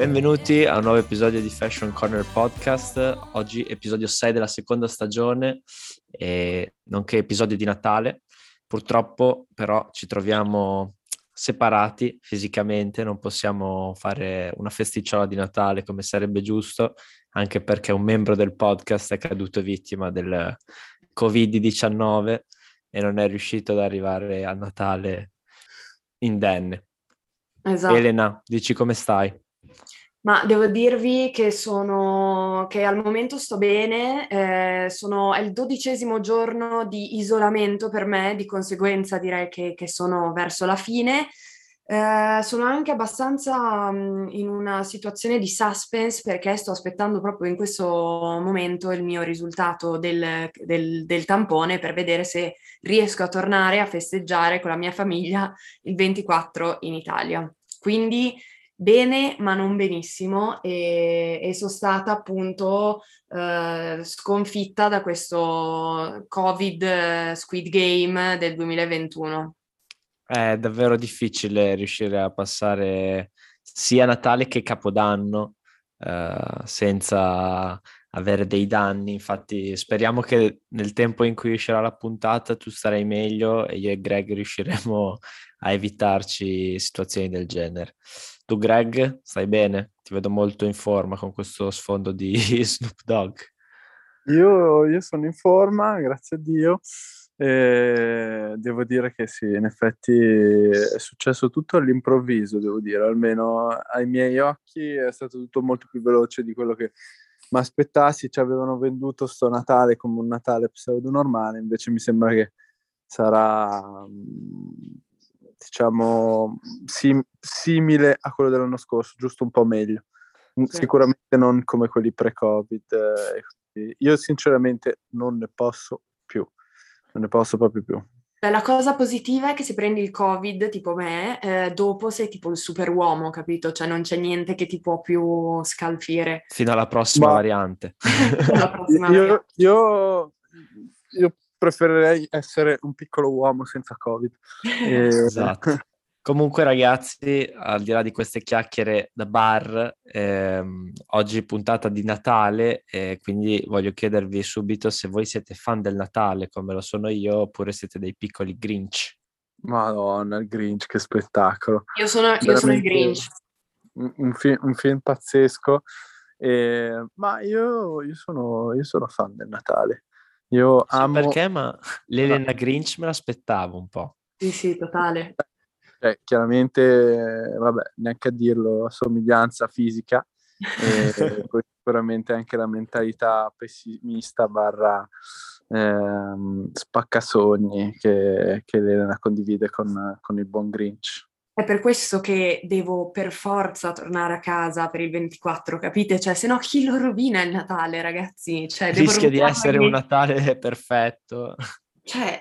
Benvenuti a un nuovo episodio di Fashion Corner Podcast. Oggi episodio 6 della seconda stagione, e nonché episodio di Natale. Purtroppo però ci troviamo separati fisicamente, non possiamo fare una festicciola di Natale come sarebbe giusto, anche perché un membro del podcast è caduto vittima del Covid-19 e non è riuscito ad arrivare a Natale indenne. Esatto. Elena, dici come stai? Ma devo dirvi che sono, che al momento sto bene, eh, sono, è il dodicesimo giorno di isolamento per me, di conseguenza direi che, che sono verso la fine. Eh, sono anche abbastanza mh, in una situazione di suspense perché sto aspettando proprio in questo momento il mio risultato del, del, del tampone per vedere se riesco a tornare a festeggiare con la mia famiglia il 24 in Italia. Quindi bene ma non benissimo e, e sono stata appunto eh, sconfitta da questo Covid eh, Squid Game del 2021. È davvero difficile riuscire a passare sia Natale che Capodanno eh, senza avere dei danni. Infatti, speriamo che nel tempo in cui uscirà la puntata tu starai meglio e io e Greg riusciremo a evitarci situazioni del genere. Tu, Greg, stai bene? Ti vedo molto in forma con questo sfondo di Snoop Dogg. Io, io sono in forma, grazie a Dio. E devo dire che sì, in effetti è successo tutto all'improvviso, devo dire, almeno ai miei occhi è stato tutto molto più veloce di quello che mi aspettassi. Ci avevano venduto sto Natale come un Natale pseudo normale, invece mi sembra che sarà diciamo, sim- simile a quello dell'anno scorso, giusto un po' meglio. Sì. Sicuramente non come quelli pre-Covid. Eh, io sinceramente non ne posso più, non ne posso proprio più. La cosa positiva è che se prendi il Covid, tipo me, eh, dopo sei tipo il super uomo, capito? Cioè non c'è niente che ti può più scalfire. Fino alla prossima Ma... variante. prossima io, variante. Io, io preferirei essere un piccolo uomo senza Covid. E... Esatto. Comunque ragazzi, al di là di queste chiacchiere da bar, ehm, oggi puntata di Natale e quindi voglio chiedervi subito se voi siete fan del Natale come lo sono io oppure siete dei piccoli Grinch. Madonna, il Grinch, che spettacolo. Io sono, io sono il Grinch. Un, un, film, un film pazzesco, eh, ma io, io, sono, io sono fan del Natale. Io sì, amo... perché? Ma l'Elena Grinch me l'aspettavo un po'. Sì, sì, totale. Eh, chiaramente, vabbè, neanche a dirlo, somiglianza fisica, e poi sicuramente anche la mentalità pessimista barra ehm, spaccasogni che, che l'Elena condivide con, con il buon Grinch. È per questo che devo per forza tornare a casa per il 24, capite? Cioè, se no chi lo rovina il Natale, ragazzi? Cioè, Rischia di essere un Natale perfetto. Cioè,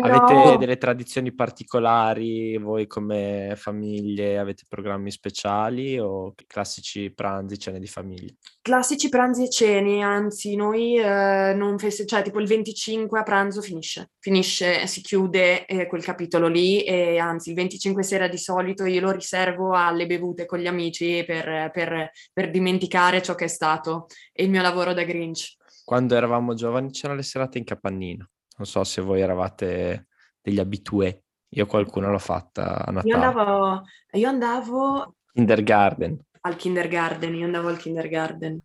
però... Avete delle tradizioni particolari voi come famiglie? Avete programmi speciali o classici pranzi, cene di famiglia? Classici pranzi e cene, anzi noi eh, non festeggiamo, cioè tipo il 25 a pranzo finisce, finisce, si chiude eh, quel capitolo lì e anzi il 25 sera di solito io lo riservo alle bevute con gli amici per, per, per dimenticare ciò che è stato e il mio lavoro da Grinch. Quando eravamo giovani c'erano le serate in capannina. Non so se voi eravate degli abitué. Io qualcuno l'ho fatta a Natale. Io andavo, io andavo... Kindergarten. Al kindergarten, io andavo al kindergarten.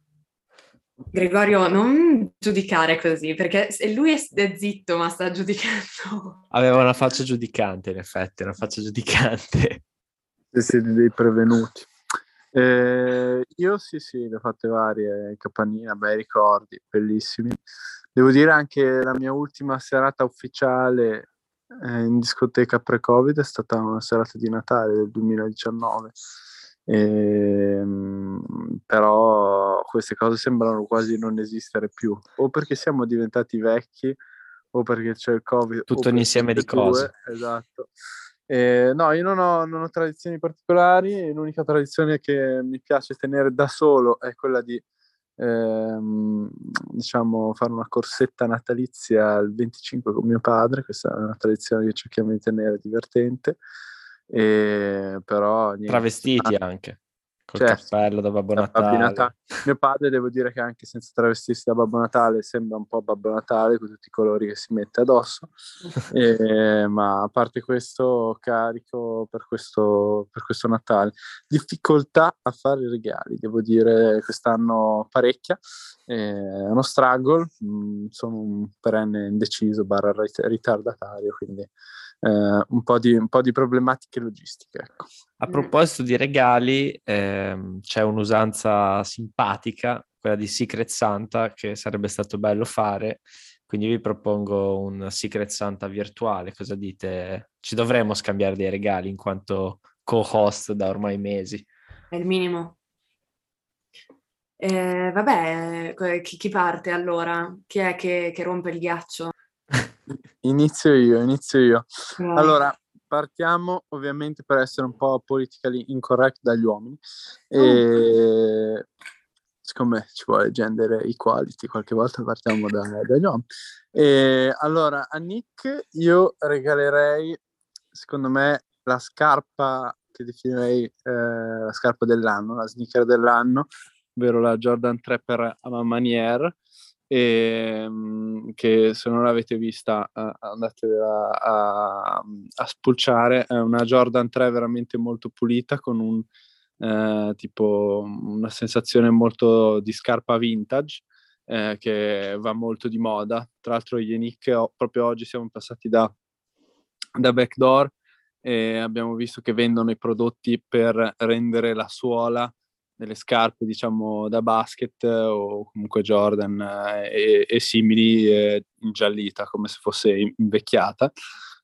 Gregorio, non giudicare così, perché lui è, zitto, ma sta giudicando. Aveva una faccia giudicante, in effetti, una faccia giudicante. Sì, siete dei prevenuti. Eh, io sì, sì, le ho fatte varie, capannine, bei ricordi, bellissimi. Devo dire anche la mia ultima serata ufficiale eh, in discoteca pre-Covid è stata una serata di Natale del 2019. E, ehm, però queste cose sembrano quasi non esistere più, o perché siamo diventati vecchi, o perché c'è il Covid. Tutto un insieme di cose. Due, esatto. Eh, no, io non ho, non ho, tradizioni particolari, l'unica tradizione che mi piace tenere da solo è quella di ehm, diciamo, fare una corsetta natalizia il 25 con mio padre, questa è una tradizione che cerchiamo di tenere divertente, e, però... Niente, Travestiti anche. Col certo. cappello da Babbo Natale. Natale. Mio padre, devo dire che anche senza travestirsi da Babbo Natale, sembra un po' Babbo Natale con tutti i colori che si mette addosso. e, ma a parte questo, carico per questo, per questo Natale. Difficoltà a fare i regali, devo dire, quest'anno parecchia. È uno struggle, mm, sono un perenne indeciso, barra ritardatario, quindi un, po di, un, po di, problematiche logistiche. Ecco. A proposito di regali, ehm, c'è un'usanza simpatica, quella di Secret Santa, che sarebbe stato bello fare. Quindi vi propongo un Secret Santa virtuale. Cosa dite? Ci dovremmo scambiare dei regali in quanto co-host da ormai mesi. È il minimo. Eh, vabbè, chi, chi, parte allora? Chi è che, che rompe il ghiaccio? Inizio io, inizio io. No. Allora, partiamo ovviamente per essere un po' politically incorrect dagli uomini. E oh. secondo me ci vuole gender equality, qualche volta partiamo da, dagli uomini. E allora, a Nick io regalerei, secondo me, la scarpa che definirei eh, la scarpa dell'anno, la sneaker dell'anno, ovvero la Jordan 3 per Amamanier e, ehm, che se non l'avete vista uh, andatevela a, a, spulciare, è una Jordan 3 veramente molto pulita con un uh, tipo una sensazione molto di scarpa vintage uh, che va molto di moda. Tra l'altro Yannick proprio oggi siamo passati da, da Backdoor e abbiamo visto che vendono i prodotti per rendere la suola delle scarpe diciamo da basket o comunque Jordan eh, e, e, simili eh, ingiallita come se fosse invecchiata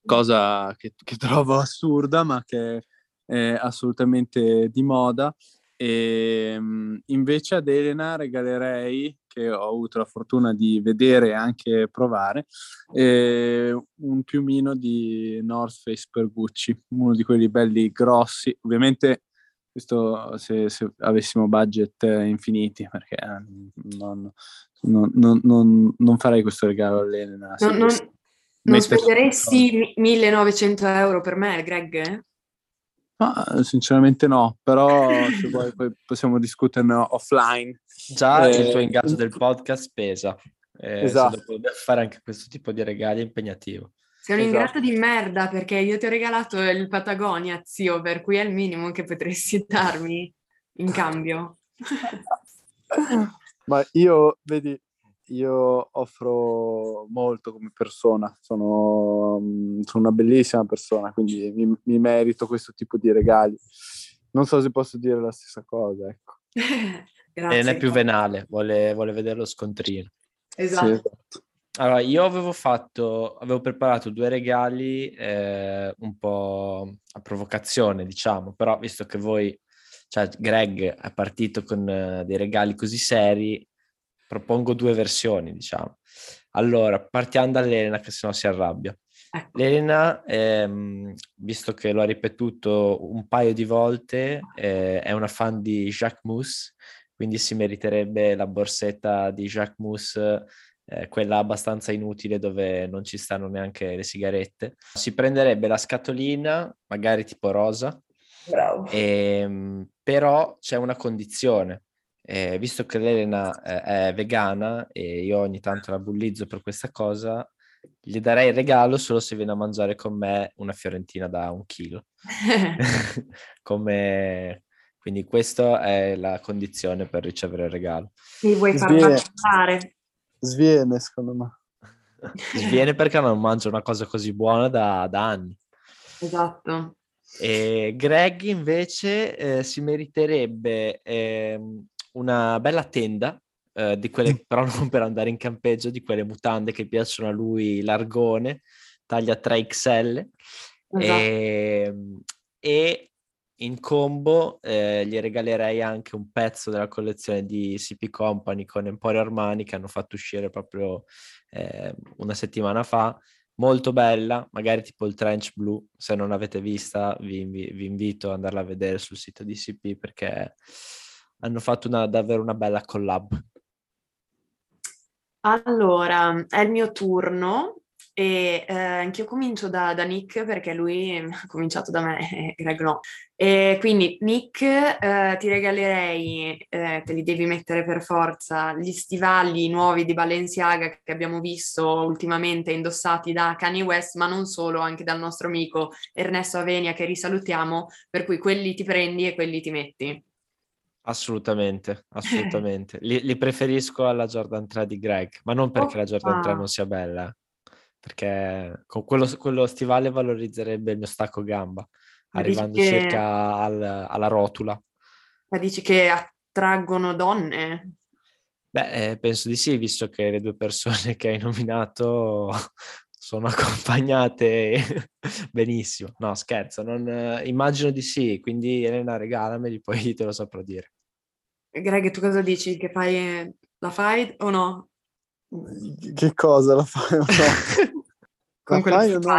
cosa che, che trovo assurda ma che è assolutamente di moda. E ehm, invece ad Elena regalerei che ho avuto la fortuna di vedere e anche provare eh, un piumino di North Face per Gucci uno di quelli belli grossi. Ovviamente questo se, se avessimo budget infiniti, perché eh, non, non, non, non, farei questo regalo all'Elena. Non, non, non spenderesti 1900 euro per me, Greg? Ma, sinceramente no, però se vuoi poi possiamo discuterne offline. Già eh, il tuo ingaggio del podcast pesa. Eh, esatto. Se fare anche questo tipo di regali è impegnativo. Sei un esatto. ingrato di merda perché io ti ho regalato il Patagonia, zio, per cui è il minimo che potresti darmi in cambio. Ma io, vedi, io offro molto come persona, sono, sono una bellissima persona, quindi mi, mi, merito questo tipo di regali. Non so se posso dire la stessa cosa, ecco. Grazie. E non è più venale, vuole, vuole vedere lo scontrino. Esatto. Sì, esatto. Allora, io avevo fatto, avevo preparato due regali eh, un po' a provocazione, diciamo, però visto che voi, cioè Greg è partito con eh, dei regali così seri, propongo due versioni, diciamo. Allora, partiamo dall'Elena che sennò si arrabbia. Ecco. L'Elena, ehm, visto che lo ha ripetuto un paio di volte, eh, è una fan di Jacques Mousse, quindi si meriterebbe la borsetta di Jacques Mousse eh, quella abbastanza inutile dove non ci stanno neanche le sigarette. Si prenderebbe la scatolina, magari tipo rosa, Bravo. E, ehm, però c'è una condizione. Eh, visto che l'Elena eh, è vegana e io ogni tanto la bullizzo per questa cosa, gli darei il regalo solo se viene a mangiare con me una fiorentina da un chilo. Come... Quindi questa è la condizione per ricevere il regalo. Mi vuoi far passare? Sviene, secondo me. Sviene perché non mangio una cosa così buona da, da anni. Esatto. E Greg invece eh, si meriterebbe eh, una bella tenda, eh, di quelle, però non per andare in campeggio, di quelle mutande che piacciono a lui, largone, taglia 3XL. Esatto. E, ehm, e in combo eh, gli regalerei anche un pezzo della collezione di CP Company con Emporio Armani che hanno fatto uscire proprio eh, una settimana fa. Molto bella, magari tipo il trench blu, se non l'avete vista vi, invi- vi invito ad andarla a vedere sul sito di CP perché hanno fatto una, davvero una bella collab. Allora, è il mio turno e eh, anch'io comincio da, da, Nick perché lui ha cominciato da me Greg no. E quindi Nick eh, ti regalerei, eh, te li devi mettere per forza, gli stivali nuovi di Balenciaga che abbiamo visto ultimamente indossati da Kanye West, ma non solo, anche dal nostro amico Ernesto Avenia che risalutiamo, per cui quelli ti prendi e quelli ti metti. Assolutamente, assolutamente. li, li, preferisco alla Jordan 3 di Greg, ma non perché oh, la Jordan 3 non sia bella perché con quello, quello stivale valorizzerebbe il mio stacco gamba, ma arrivando che... circa al, alla rotula. Ma dici che attraggono donne? Beh, eh, penso di sì, visto che le due persone che hai nominato sono accompagnate benissimo. No, scherzo, non, eh, immagino di sì, quindi Elena regalameli, poi te lo saprò dire. Greg, tu cosa dici? Che fai, la fai o no? Che cosa la fai o no? con la fai o no?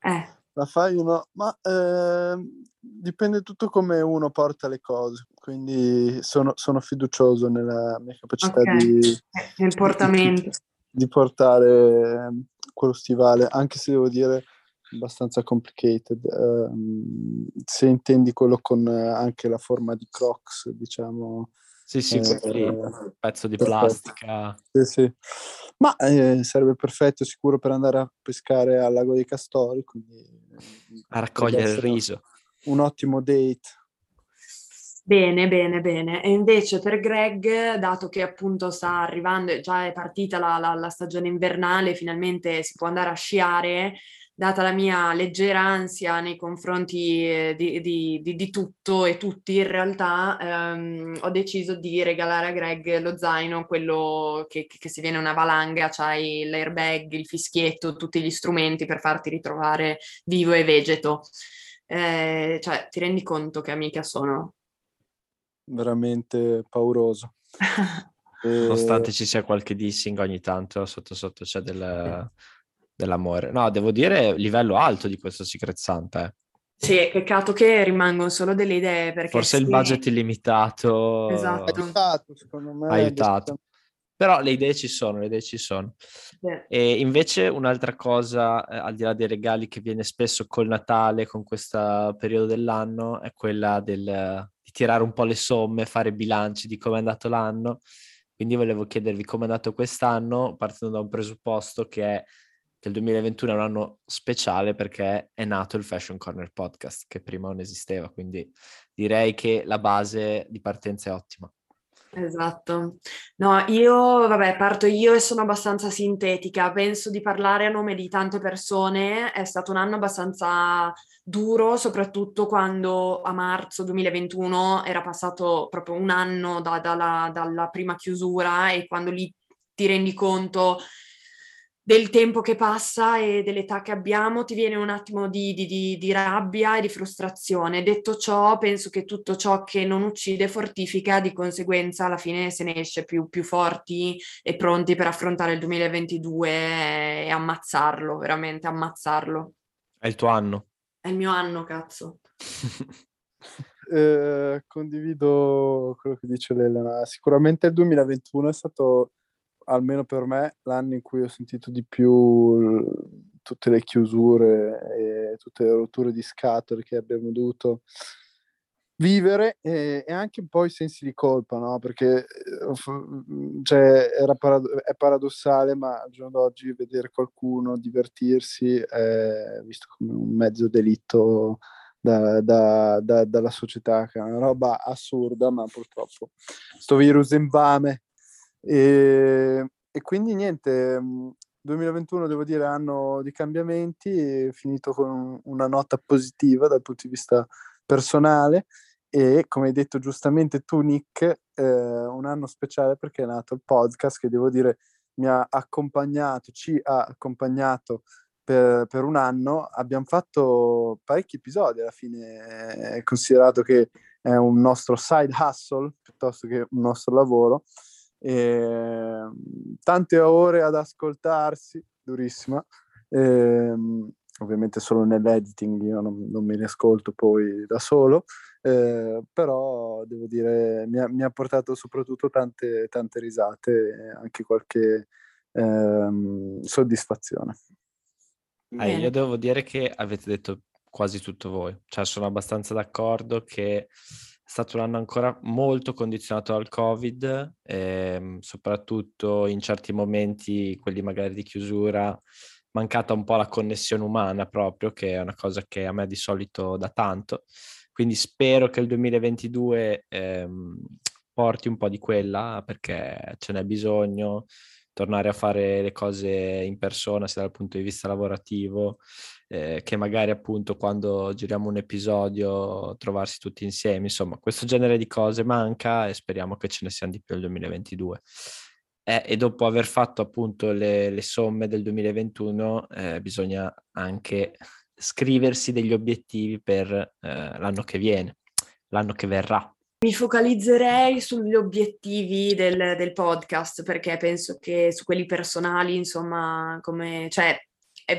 Eh. La fai o no? Ma eh, dipende tutto come uno porta le cose, quindi sono, sono fiducioso nella mia capacità okay. di, nel portamento. Di, di portare ehm, quello stivale, anche se devo dire abbastanza complicated. Um, se intendi quello con anche la forma di Crocs, diciamo, sì, sì, eh, un pezzo di plastica. Sì, sì. Ma eh, sarebbe perfetto, sicuro per andare a pescare al lago dei Castori, quindi... A raccogliere il riso. Un ottimo date. Bene, bene, bene. E invece per Greg, dato che appunto sta arrivando, già è partita la, la, la stagione invernale, finalmente si può andare a sciare, data la mia leggera ansia nei confronti eh, di, di, di, di tutto e tutti in realtà, ehm, ho deciso di regalare a Greg lo zaino, quello che, che si viene una valanga, c'hai l'airbag, il fischietto, tutti gli strumenti per farti ritrovare vivo e vegeto. Eh, cioè, ti rendi conto che amica sono? Veramente pauroso. e... Nonostante ci sia qualche dissing ogni tanto, sotto sotto c'è del dell'amore. No, devo dire livello alto di questo Secret Santa. Eh. Sì, peccato che rimangono solo delle idee. Forse sì. il budget illimitato esatto. ha aiutato, secondo me. Ha aiutato. Però le idee ci sono, le idee ci sono. Sì. E invece un'altra cosa, eh, al di là dei regali che viene spesso col Natale, con questo periodo dell'anno, è quella del, di tirare un po' le somme, fare bilanci di come è andato l'anno. Quindi volevo chiedervi come è andato quest'anno, partendo da un presupposto che è che il 2021 è un anno speciale perché è nato il Fashion Corner Podcast, che prima non esisteva, quindi direi che la base di partenza è ottima. Esatto. No, io, vabbè, parto io e sono abbastanza sintetica. Penso di parlare a nome di tante persone. È stato un anno abbastanza duro, soprattutto quando a marzo 2021 era passato proprio un anno da, dalla, dalla prima chiusura e quando lì ti rendi conto del tempo che passa e dell'età che abbiamo, ti viene un attimo di, di, di, di, rabbia e di frustrazione. Detto ciò, penso che tutto ciò che non uccide fortifica, di conseguenza alla fine se ne esce più, più forti e pronti per affrontare il 2022 e ammazzarlo, veramente ammazzarlo. È il tuo anno. È il mio anno, cazzo. eh, condivido quello che dice Elena. Sicuramente il 2021 è stato almeno per me, l'anno in cui ho sentito di più tutte le chiusure e tutte le rotture di scatole che abbiamo dovuto vivere e, e anche un po' i sensi di colpa, no? Perché cioè, parad- è paradossale, ma al giorno d'oggi vedere qualcuno divertirsi è visto come un mezzo delitto da, da, da, dalla società, che è una roba assurda, ma purtroppo sto virus infame e, e quindi niente, 2021 mm, devo dire anno di cambiamenti, finito con una nota positiva dal punto di vista personale e come hai detto giustamente tu Nick, eh, un anno speciale perché è nato il podcast che devo dire mi ha accompagnato, ci ha accompagnato per, per un anno, abbiamo fatto parecchi episodi alla fine, considerato che è un nostro side hustle piuttosto che un nostro lavoro e, ehm, tante ore ad ascoltarsi, durissima. E, ehm, ovviamente solo nell'editing, io non, non me ne ascolto poi da solo, eh, però devo dire mi ha, mi ha, portato soprattutto tante, tante risate e anche qualche ehm, soddisfazione. Eh, io devo dire che avete detto quasi tutto voi, cioè sono abbastanza d'accordo che stato un anno ancora molto condizionato dal Covid, ehm, soprattutto in certi momenti, quelli magari di chiusura, mancata un po' la connessione umana proprio, che è una cosa che a me di solito da tanto. Quindi spero che il 2022 ehm, porti un po' di quella perché ce n'è bisogno, tornare a fare le cose in persona sia dal punto di vista lavorativo eh, che magari appunto quando giriamo un episodio trovarsi tutti insieme, insomma questo genere di cose manca e speriamo che ce ne siano di più nel 2022. Eh, e dopo aver fatto appunto le, le somme del 2021 eh, bisogna anche scriversi degli obiettivi per eh, l'anno che viene, l'anno che verrà. Mi focalizzerei sugli obiettivi del, del, podcast perché penso che su quelli personali, insomma, come, cioè,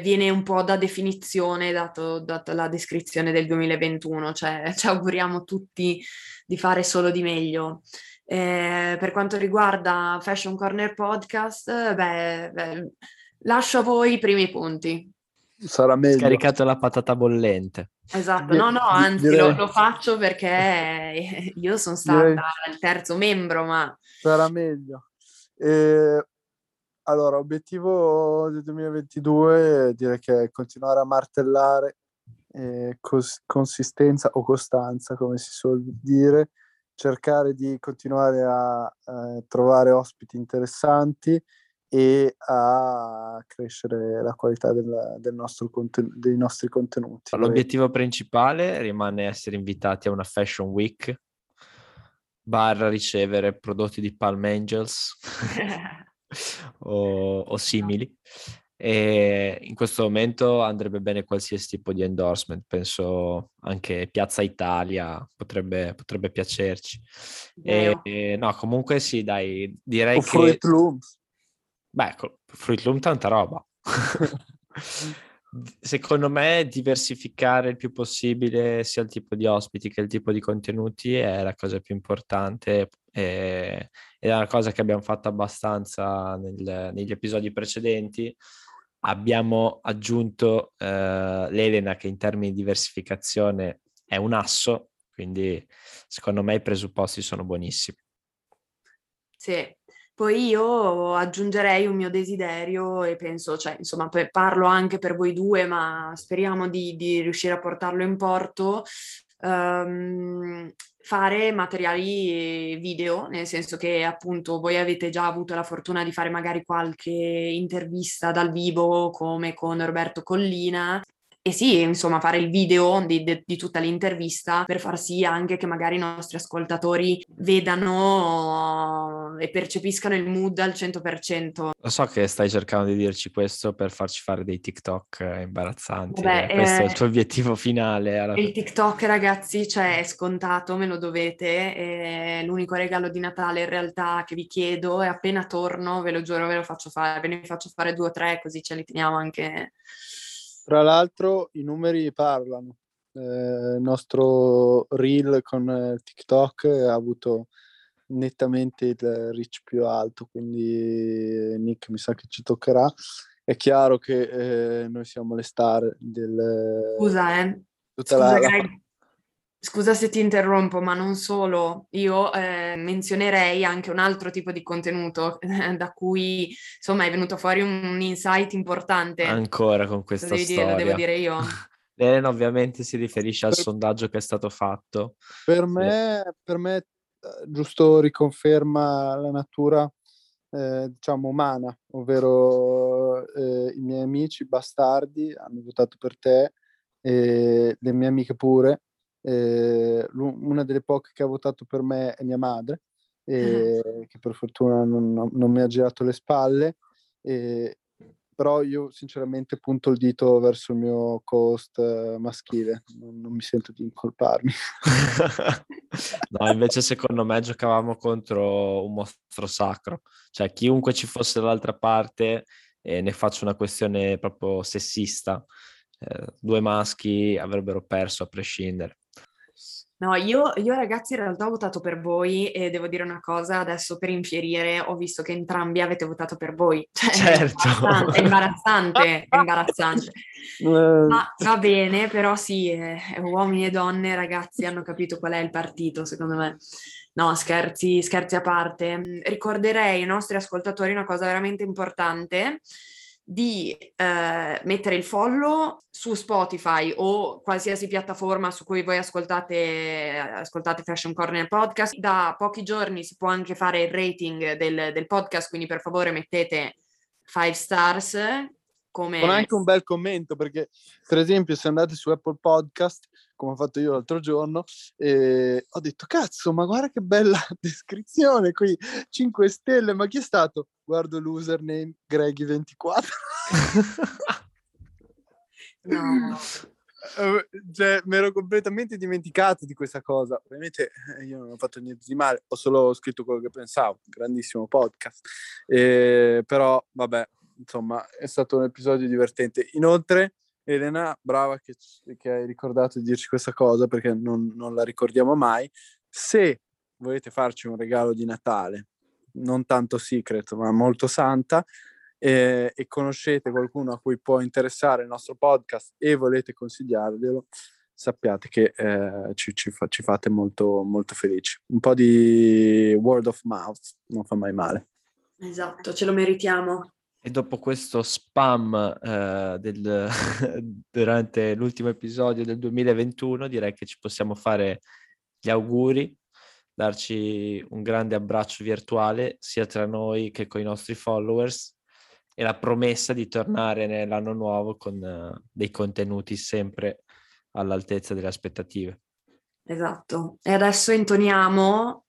viene un po' da definizione dato, data la descrizione del 2021, cioè ci auguriamo tutti di fare solo di meglio. Eh, per quanto riguarda Fashion Corner Podcast, beh, beh, lascio a voi i primi punti sarà meglio. Scaricato la patata bollente. Esatto, no, no, anzi Direi... lo, lo, faccio perché io sono stata Direi... il terzo membro, ma... Sarà meglio. Eh, allora, obiettivo del 2022 direi che è continuare a martellare eh, cos- consistenza o costanza, come si suol dire, cercare di continuare a, a trovare ospiti interessanti e a crescere la qualità del, del nostro conten- dei nostri contenuti. L'obiettivo principale rimane essere invitati a una Fashion Week, barra ricevere prodotti di Palm Angels o, o, simili. E in questo momento andrebbe bene qualsiasi tipo di endorsement, penso anche Piazza Italia potrebbe, potrebbe piacerci. E, e, no, comunque sì, dai, direi o che... Fruit Looms. Beh, Fruit Loom tanta roba. Secondo me diversificare il più possibile sia il tipo di ospiti che il tipo di contenuti è la cosa più importante e, è una cosa che abbiamo fatto abbastanza nel, negli episodi precedenti. Abbiamo aggiunto eh, l'Elena che in termini di diversificazione è un asso, quindi secondo me i presupposti sono buonissimi. Sì, poi io aggiungerei un mio desiderio e penso, cioè, insomma, parlo anche per voi due, ma speriamo di, di riuscire a portarlo in porto. Um, fare materiali video, nel senso che appunto voi avete già avuto la fortuna di fare magari qualche intervista dal vivo come con Roberto Collina e sì, insomma, fare il video di, di, di, tutta l'intervista per far sì anche che magari i nostri ascoltatori vedano e percepiscano il mood al 100%. Lo so che stai cercando di dirci questo per farci fare dei TikTok imbarazzanti. Vabbè, questo eh, è il tuo obiettivo finale. Alla... Il TikTok, ragazzi, cioè, è scontato, me lo dovete. È l'unico regalo di Natale in realtà che vi chiedo e appena torno, ve lo giuro, ve lo faccio fare. Ve ne faccio fare due o tre così ce li teniamo anche tra l'altro i numeri parlano. Eh, il nostro reel con eh, TikTok ha avuto nettamente il reach più alto, quindi Nick mi sa che ci toccherà. È chiaro che eh, noi siamo le star del... Scusa, eh. Scusa, la... Greg, Scusa se ti interrompo, ma non solo. Io eh, menzionerei anche un altro tipo di contenuto eh, da cui insomma è venuto fuori un insight importante. Ancora con questa devi storia. Dire, lo devo dire io. Elena ovviamente si riferisce al per, sondaggio che è stato fatto. Per me, per me eh, giusto riconferma la natura eh, diciamo umana, ovvero eh, i miei amici bastardi hanno votato per te e le mie amiche pure eh, una delle poche che ha votato per me è mia madre, eh, uh-huh. che per fortuna non, non, mi ha girato le spalle. Eh, però io sinceramente punto il dito verso il mio co-host eh, maschile, non, non, mi sento di incolparmi. no, invece secondo me giocavamo contro un mostro sacro, cioè chiunque ci fosse dall'altra parte, e ne faccio una questione proprio sessista, eh, due maschi avrebbero perso a prescindere. No, io, io, ragazzi in realtà ho votato per voi e devo dire una cosa, adesso per infierire ho visto che entrambi avete votato per voi. Cioè, certo. È imbarazzante, è imbarazzante. Ma va bene, però sì, eh, uomini e donne, ragazzi, hanno capito qual è il partito, secondo me. No, scherzi, scherzi a parte. Ricorderei ai nostri ascoltatori una cosa veramente importante di eh, mettere il follow su Spotify o qualsiasi piattaforma su cui voi ascoltate, ascoltate Fashion Corner Podcast. Da pochi giorni si può anche fare il rating del, del podcast, quindi per favore mettete 5 stars. Come... Con anche un bel commento, perché per esempio se andate su Apple Podcast come ho fatto io l'altro giorno, e ho detto, cazzo, ma guarda che bella descrizione qui, 5 stelle, ma chi è stato? Guardo l'username Greggy24. no. Eh, cioè, mi ero completamente dimenticato di questa cosa. Ovviamente eh, io non ho fatto niente di male, ho solo scritto quello che pensavo. Grandissimo podcast. E, però, vabbè, insomma, è stato un episodio divertente. Inoltre, Elena, brava che, che, hai ricordato di dirci questa cosa perché non, non, la ricordiamo mai. Se volete farci un regalo di Natale, non tanto secret, ma molto santa, eh, e conoscete qualcuno a cui può interessare il nostro podcast e volete consigliarglielo, sappiate che eh, ci, ci, fa, ci, fate molto, molto felici. Un po' di word of mouth non fa mai male. Esatto, ce lo meritiamo. E dopo questo spam eh, del, durante l'ultimo episodio del 2021, direi che ci possiamo fare gli auguri, darci un grande abbraccio virtuale sia tra noi che con i nostri followers e la promessa di tornare nell'anno nuovo con uh, dei contenuti sempre all'altezza delle aspettative. Esatto. E adesso intoniamo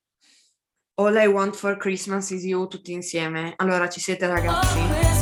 All I Want for Christmas is You tutti insieme. Allora, ci siete ragazzi?